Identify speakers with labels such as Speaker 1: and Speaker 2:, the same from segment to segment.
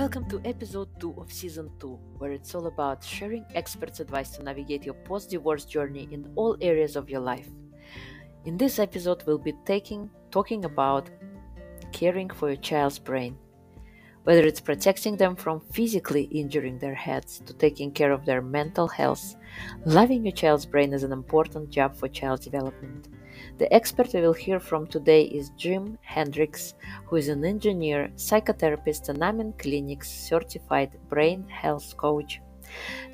Speaker 1: Welcome to episode 2 of season 2, where it's all about sharing experts' advice to navigate your post divorce journey in all areas of your life. In this episode, we'll be taking talking about caring for your child's brain. Whether it's protecting them from physically injuring their heads to taking care of their mental health, loving your child's brain is an important job for child development. The expert we will hear from today is Jim Hendrix, who is an engineer, psychotherapist, and Amen Clinics certified brain health coach.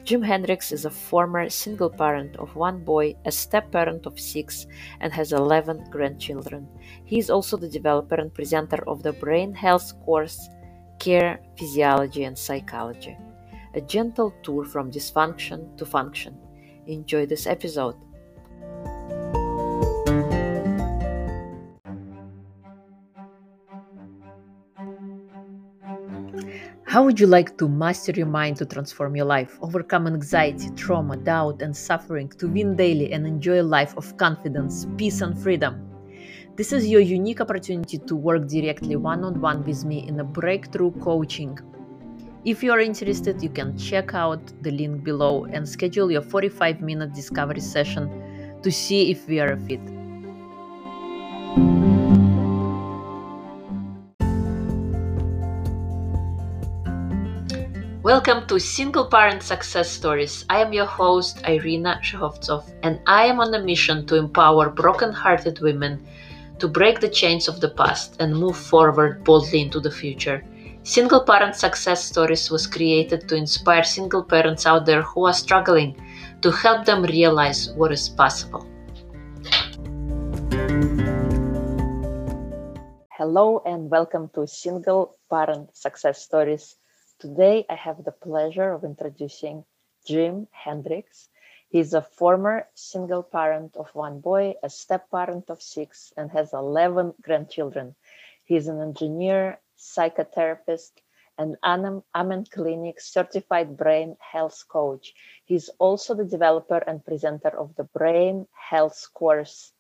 Speaker 1: Jim Hendrix is a former single parent of one boy, a step parent of six, and has 11 grandchildren. He is also the developer and presenter of the brain health course Care, Physiology, and Psychology. A gentle tour from dysfunction to function. Enjoy this episode. How would you like to master your mind to transform your life, overcome anxiety, trauma, doubt, and suffering to win daily and enjoy a life of confidence, peace, and freedom? This is your unique opportunity to work directly one on one with me in a breakthrough coaching. If you are interested, you can check out the link below and schedule your 45 minute discovery session to see if we are a fit. Welcome to Single Parent Success Stories. I am your host, Irina Shehovsov, and I am on a mission to empower broken hearted women to break the chains of the past and move forward boldly into the future. Single Parent Success Stories was created to inspire single parents out there who are struggling to help them realize what is possible. Hello, and welcome to Single Parent Success Stories Today, I have the pleasure of introducing Jim Hendrix. He's a former single parent of one boy, a step parent of six, and has 11 grandchildren. He's an engineer, psychotherapist, and Amen Clinic certified brain health coach. He's also the developer and presenter of the Brain Health course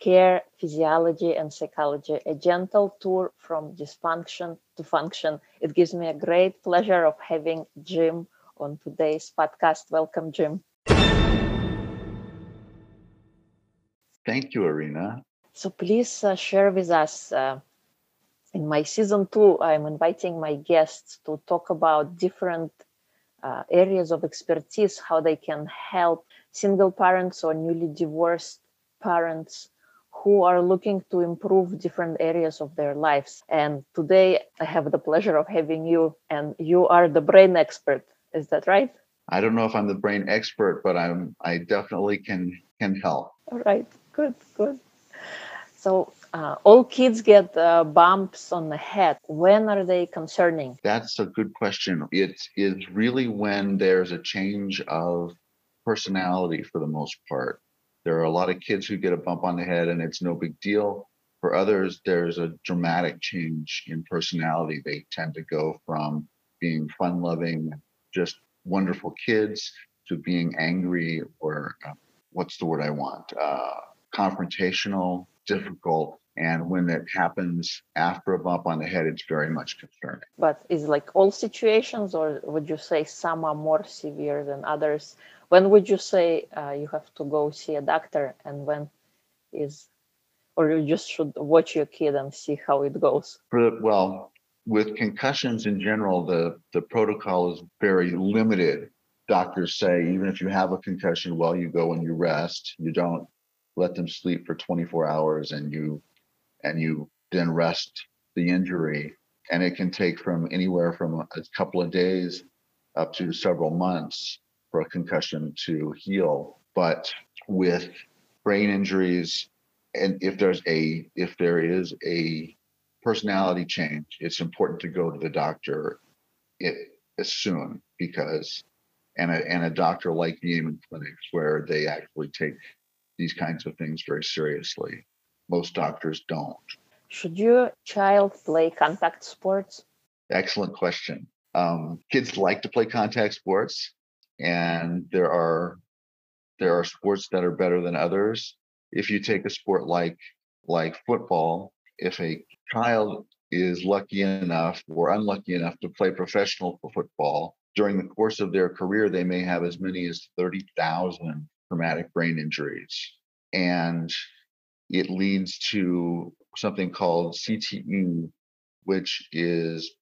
Speaker 1: care, physiology, and psychology, a gentle tour from dysfunction to function. It gives me a great pleasure of having Jim on today's podcast. Welcome, Jim.
Speaker 2: Thank you, Irina.
Speaker 1: So please uh, share with us. Uh, in my season two, I'm inviting my guests to talk about different uh, areas of expertise, how they can help single parents or newly divorced parents who are looking to improve different areas of their lives. And today I have the pleasure of having you, and you are the brain expert. Is that right?
Speaker 2: I don't know if I'm the brain expert, but I'm I definitely can can help.
Speaker 1: All right, good, good. So uh, all kids get uh, bumps on the head. When are they concerning?
Speaker 2: That's a good question. It is really when there's a change of personality for the most part. There are a lot of kids who get a bump on the head and it's no big deal. For others, there's a dramatic change in personality. They tend to go from being fun loving, just wonderful kids to being angry or uh, what's the word I want? Uh, confrontational, difficult. And when it happens after a bump on the head, it's very much concerning.
Speaker 1: But is like all situations, or would you say some are more severe than others? When would you say uh, you have to go see a doctor and when is or you just should watch your kid and see how it goes?
Speaker 2: Well with concussions in general the the protocol is very limited. Doctors say even if you have a concussion well you go and you rest. You don't let them sleep for 24 hours and you and you then rest the injury. And it can take from anywhere from a couple of days up to several months for a concussion to heal. But with brain injuries, and if there's a if there is a personality change, it's important to go to the doctor it, as soon because and a and a doctor like the Amen clinics where they actually take these kinds of things very seriously. Most doctors don't.
Speaker 1: Should your child play contact sports?
Speaker 2: Excellent question. Um, kids like to play contact sports and there are there are sports that are better than others if you take a sport like like football if a child is lucky enough or unlucky enough to play professional football, during the course of their career, they may have as many as 30,000 traumatic brain injuries. And it leads to something called CTE, which is,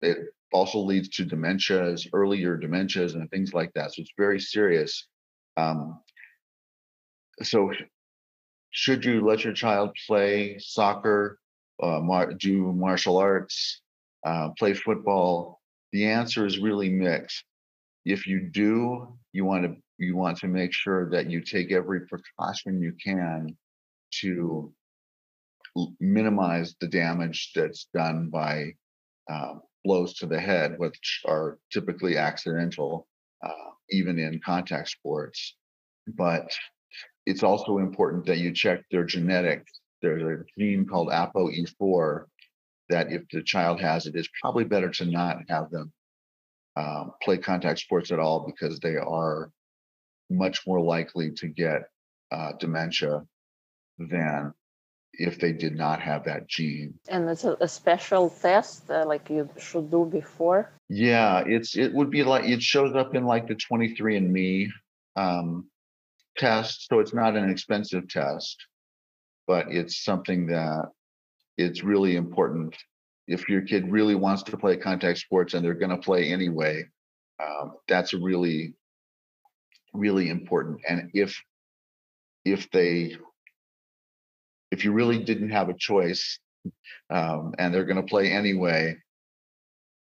Speaker 2: it also leads to dementias, earlier dementias, and things like that. So it's very serious. Um, so, should you let your child play soccer, uh, mar- do martial arts, uh, play football? The answer is really mixed. If you do, you want to you want to make sure that you take every precaution you can to minimize the damage that's done by uh, blows to the head, which are typically accidental, uh, even in contact sports. But it's also important that you check their genetics. There's a gene called ApoE4 that if the child has it, it's probably better to not have them um, play contact sports at all because they are much more likely to get uh, dementia than if they did not have that gene.
Speaker 1: And it's a, a special test uh, like you should do before.
Speaker 2: Yeah, it's it would be like it shows up in like the 23andMe um, test, so it's not an expensive test, but it's something that it's really important. If your kid really wants to play contact sports and they're going to play anyway, um, that's really really important. And if if they if you really didn't have a choice um, and they're going to play anyway,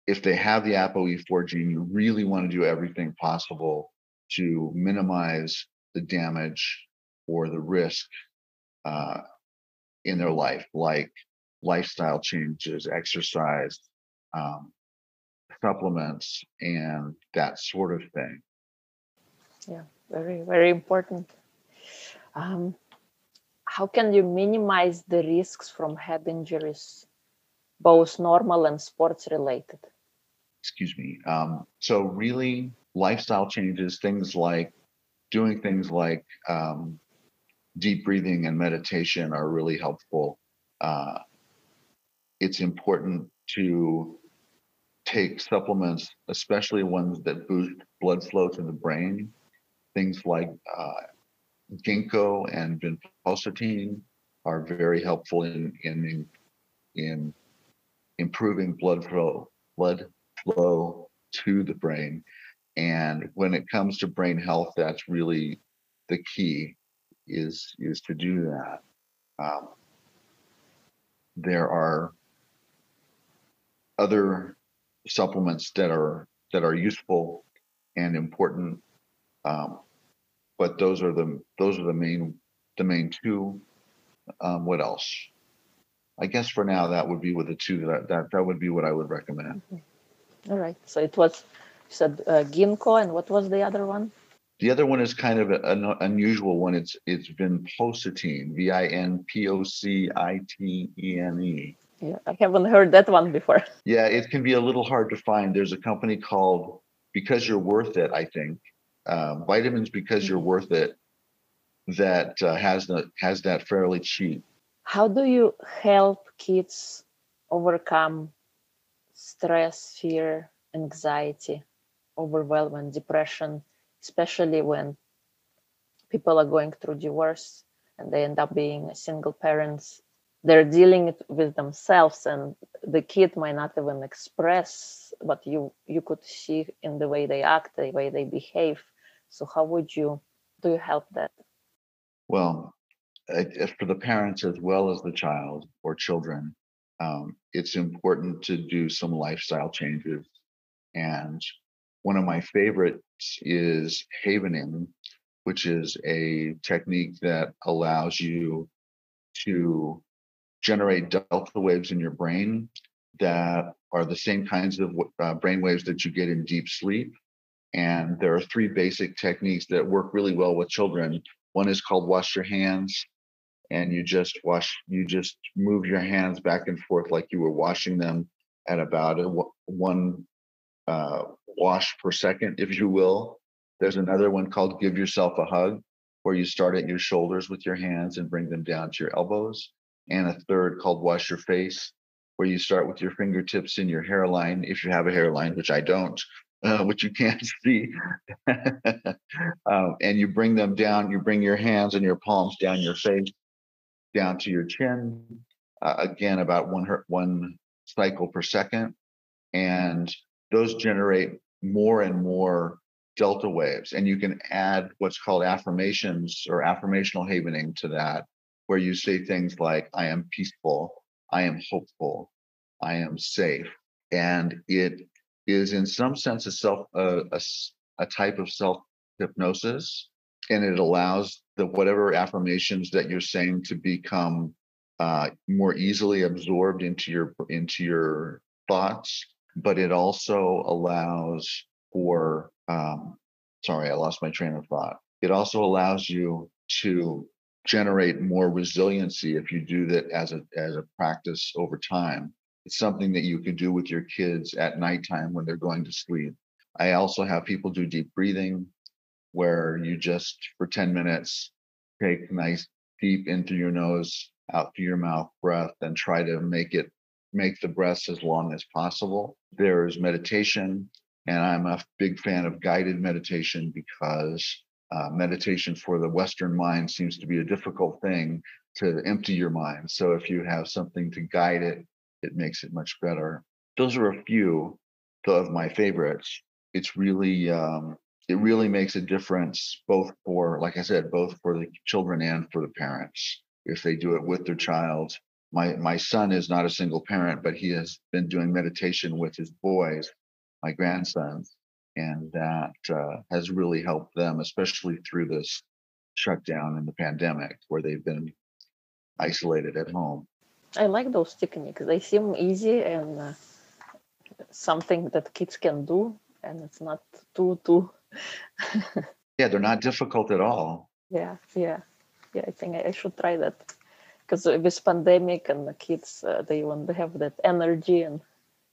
Speaker 2: if they have the ApoE4 gene, you really want to do everything possible to minimize the damage or the risk uh, in their life, like lifestyle changes, exercise, um, supplements, and that sort of thing.
Speaker 1: Yeah, very, very important. Um, how can you minimize the risks from head injuries, both normal and sports related?
Speaker 2: Excuse me. Um, so, really, lifestyle changes, things like doing things like um, deep breathing and meditation are really helpful. Uh, it's important to take supplements, especially ones that boost blood flow to the brain. Things like uh, ginkgo and vinpocetine are very helpful in in in improving blood flow blood flow to the brain. And when it comes to brain health that's really the key is is to do that. Um, there are other supplements that are that are useful and important um, but those are the those are the main the main two. Um, what else? I guess for now that would be with the two that that that would be what I would recommend.
Speaker 1: Mm-hmm. All right. So it was you said uh, ginkgo, and what was the other one?
Speaker 2: The other one is kind of an unusual one. It's it's vinpocetine, V I N P O C I T E N E.
Speaker 1: Yeah, I haven't heard that one before.
Speaker 2: Yeah, it can be a little hard to find. There's a company called Because You're Worth It, I think, uh, vitamins because you're mm-hmm. worth it that uh, has the has that fairly cheap.
Speaker 1: How do you help kids overcome stress, fear, anxiety, overwhelm, and depression, especially when people are going through divorce and they end up being single parents? They're dealing with themselves, and the kid might not even express, but you you could see in the way they act, the way they behave so how would you do you help that?
Speaker 2: Well, for the parents as well as the child or children, um, it's important to do some lifestyle changes. And one of my favorites is havening, which is a technique that allows you to generate delta waves in your brain that are the same kinds of uh, brain waves that you get in deep sleep and there are three basic techniques that work really well with children. One is called wash your hands. And you just wash, you just move your hands back and forth like you were washing them at about a, one uh, wash per second, if you will. There's another one called give yourself a hug, where you start at your shoulders with your hands and bring them down to your elbows. And a third called wash your face, where you start with your fingertips in your hairline, if you have a hairline, which I don't, uh, which you can't see. um, and you bring them down, you bring your hands and your palms down your face, down to your chin. Uh, again, about one, one cycle per second. And those generate more and more delta waves. And you can add what's called affirmations or affirmational havening to that, where you say things like, I am peaceful, I am hopeful, I am safe. And it is in some sense a self a, a type of self hypnosis and it allows the whatever affirmations that you're saying to become uh, more easily absorbed into your into your thoughts but it also allows for um, sorry i lost my train of thought. It also allows you to generate more resiliency if you do that as a as a practice over time it's something that you can do with your kids at nighttime when they're going to sleep i also have people do deep breathing where you just for 10 minutes take nice deep into your nose out through your mouth breath and try to make it make the breaths as long as possible. There's meditation, and I'm a big fan of guided meditation because uh, meditation for the Western mind seems to be a difficult thing to empty your mind. So if you have something to guide it, it makes it much better. Those are a few of my favorites. It's really um, it really makes a difference both for like i said both for the children and for the parents if they do it with their child my my son is not a single parent but he has been doing meditation with his boys my grandsons and that uh, has really helped them especially through this shutdown and the pandemic where they've been isolated at home
Speaker 1: i like those techniques. They seem easy and uh, something that kids can do and it's not too too
Speaker 2: yeah they're not difficult at all.
Speaker 1: Yeah yeah. Yeah i think i should try that. Because with pandemic and the kids uh, they want to have that energy and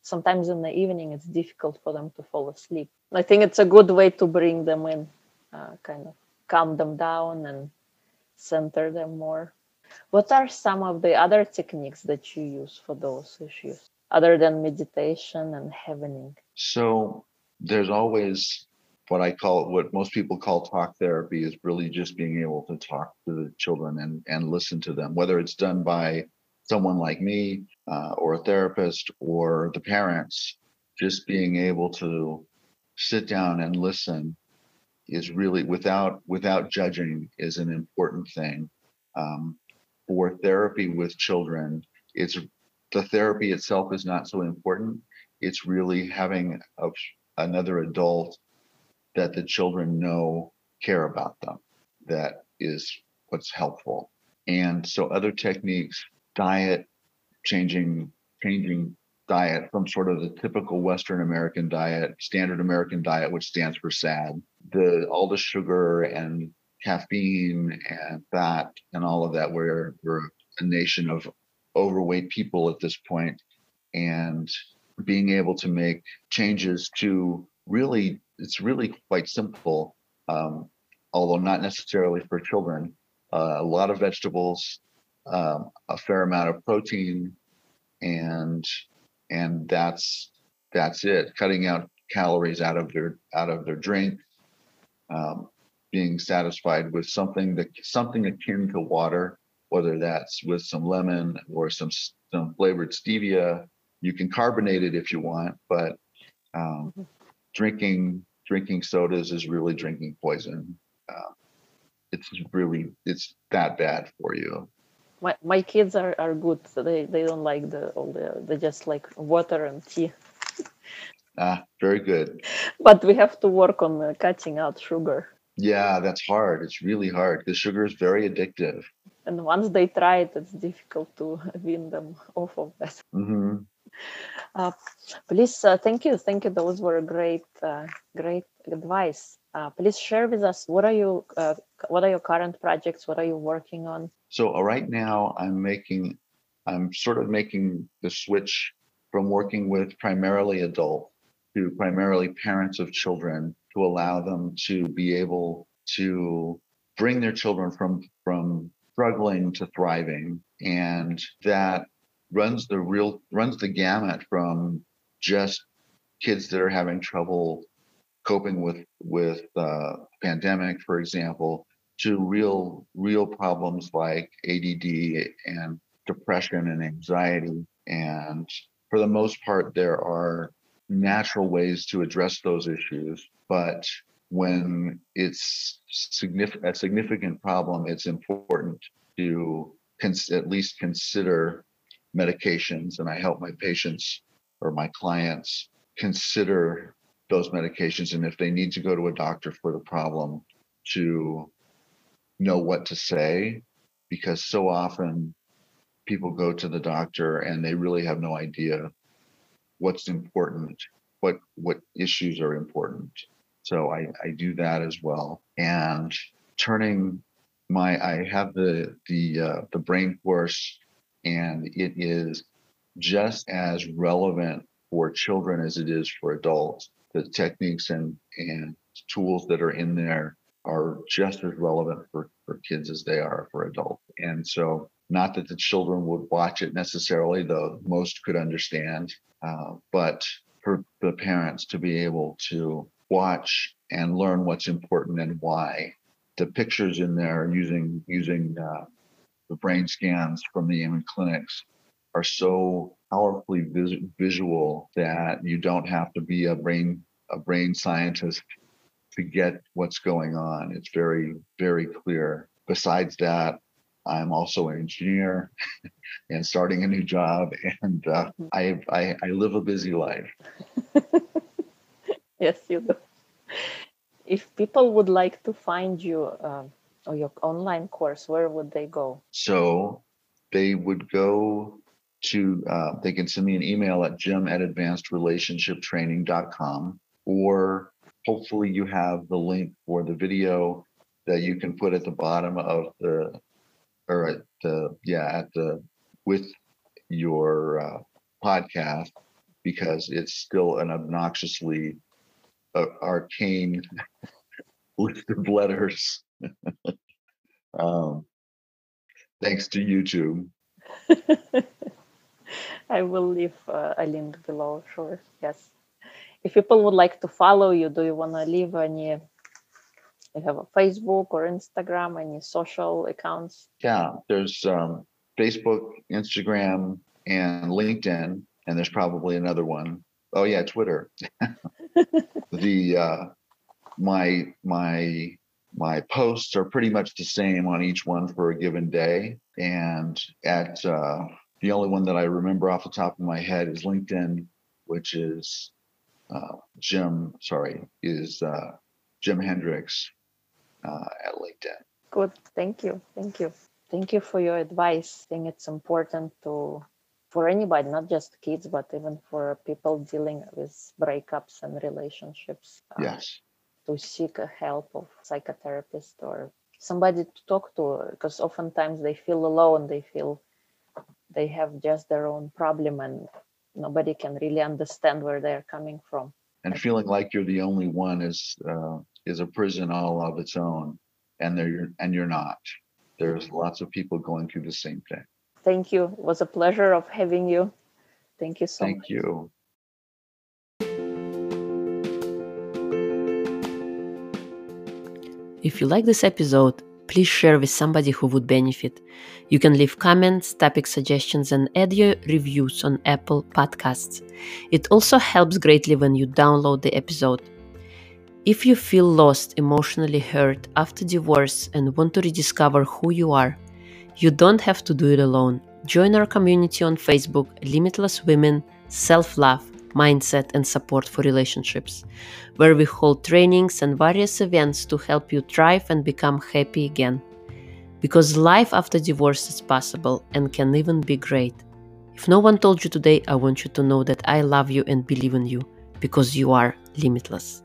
Speaker 1: sometimes in the evening it's difficult for them to fall asleep. I think it's a good way to bring them in uh, kind of calm them down and center them more what are some of the other techniques that you use for those issues other than meditation and havening
Speaker 2: so there's always what I call what most people call talk therapy is really just being able to talk to the children and and listen to them, whether it's done by someone like me uh, or a therapist or the parents. Just being able to sit down and listen is really without without judging is an important thing. Um, for therapy with children, it's the therapy itself is not so important. It's really having a, another adult that the children know care about them. That is what's helpful. And so other techniques, diet, changing, changing diet from sort of the typical Western American diet, standard American diet, which stands for SAD, the all the sugar and caffeine and fat and all of that. We're we're a nation of overweight people at this point, and being able to make changes to really it's really quite simple, um, although not necessarily for children. Uh, a lot of vegetables, um, a fair amount of protein, and and that's that's it. Cutting out calories out of their out of their drink, um, being satisfied with something that something akin to water, whether that's with some lemon or some some flavored stevia. You can carbonate it if you want, but um, mm-hmm drinking drinking sodas is really drinking poison. Uh, it's really it's that bad for you.
Speaker 1: My my kids are, are good. So they, they don't like the all the they just like water and tea.
Speaker 2: ah, very good.
Speaker 1: But we have to work on uh, cutting out sugar.
Speaker 2: Yeah, that's hard. It's really hard because sugar is very addictive.
Speaker 1: And once they try it, it's difficult to wean them off of that.
Speaker 2: Mm-hmm.
Speaker 1: Uh, please, uh, thank you, thank you. Those were great, uh, great advice. Uh, please share with us what are you, uh, what are your current projects? What are you working on?
Speaker 2: So uh, right now, I'm making, I'm sort of making the switch from working with primarily adult to primarily parents of children to allow them to be able to bring their children from from struggling to thriving and that runs the real runs the gamut from just kids that are having trouble coping with with uh, pandemic, for example, to real real problems like ADD and depression and anxiety. And for the most part, there are natural ways to address those issues, but when it's a significant problem, it's important to at least consider medications. And I help my patients or my clients consider those medications and if they need to go to a doctor for the problem to know what to say because so often people go to the doctor and they really have no idea what's important what what issues are important so i i do that as well and turning my i have the the uh, the brain course and it is just as relevant for children as it is for adults the techniques and and tools that are in there are just as relevant for, for kids as they are for adults. And so, not that the children would watch it necessarily, though most could understand, uh, but for the parents to be able to watch and learn what's important and why. The pictures in there using using uh, the brain scans from the Amen clinics are so powerfully vis- visual that you don't have to be a brain a brain scientist to get what's going on. It's very, very clear. Besides that, I'm also an engineer and starting a new job, and uh, mm-hmm. I, I, I live a busy life.
Speaker 1: yes, you do. If people would like to find you uh, or your online course, where would they go?
Speaker 2: So they would go to uh, they can send me an email at jim at advancedrelationshiptraining.com or hopefully you have the link for the video that you can put at the bottom of the or at the yeah at the with your uh, podcast because it's still an obnoxiously uh, arcane list of letters um, thanks to youtube
Speaker 1: i will leave uh, a link below sure yes if people would like to follow you, do you want to leave any? You have a Facebook or Instagram, any social accounts?
Speaker 2: Yeah, there's um, Facebook, Instagram, and LinkedIn, and there's probably another one. Oh yeah, Twitter. the uh, my my my posts are pretty much the same on each one for a given day, and at uh, the only one that I remember off the top of my head is LinkedIn, which is uh, Jim, sorry, is uh, Jim Hendrix uh, at LinkedIn.
Speaker 1: Good. Thank you. Thank you. Thank you for your advice. I think it's important to for anybody, not just kids, but even for people dealing with breakups and relationships.
Speaker 2: Uh, yes.
Speaker 1: To seek a help of psychotherapist or somebody to talk to, because oftentimes they feel alone. They feel they have just their own problem and nobody can really understand where they're coming from
Speaker 2: and feeling like you're the only one is uh, is a prison all of its own and they're and you're not there's lots of people going through the same thing
Speaker 1: thank you it was a pleasure of having you thank you so
Speaker 2: thank
Speaker 1: much.
Speaker 2: Thank you
Speaker 3: if you like this episode please share with somebody who would benefit. You can leave comments, topic suggestions, and add your reviews on Apple Podcasts. It also helps greatly when you download the episode. If you feel lost, emotionally hurt after divorce, and want to rediscover who you are, you don't have to do it alone. Join our community on Facebook, Limitless Women, Self Love mindset, and support for relationships, where we hold trainings and various events to help you thrive and become happy again. Because life after divorce is possible and can even be great. If no one told you today, I want you to know that I love you and believe in you because you are limitless.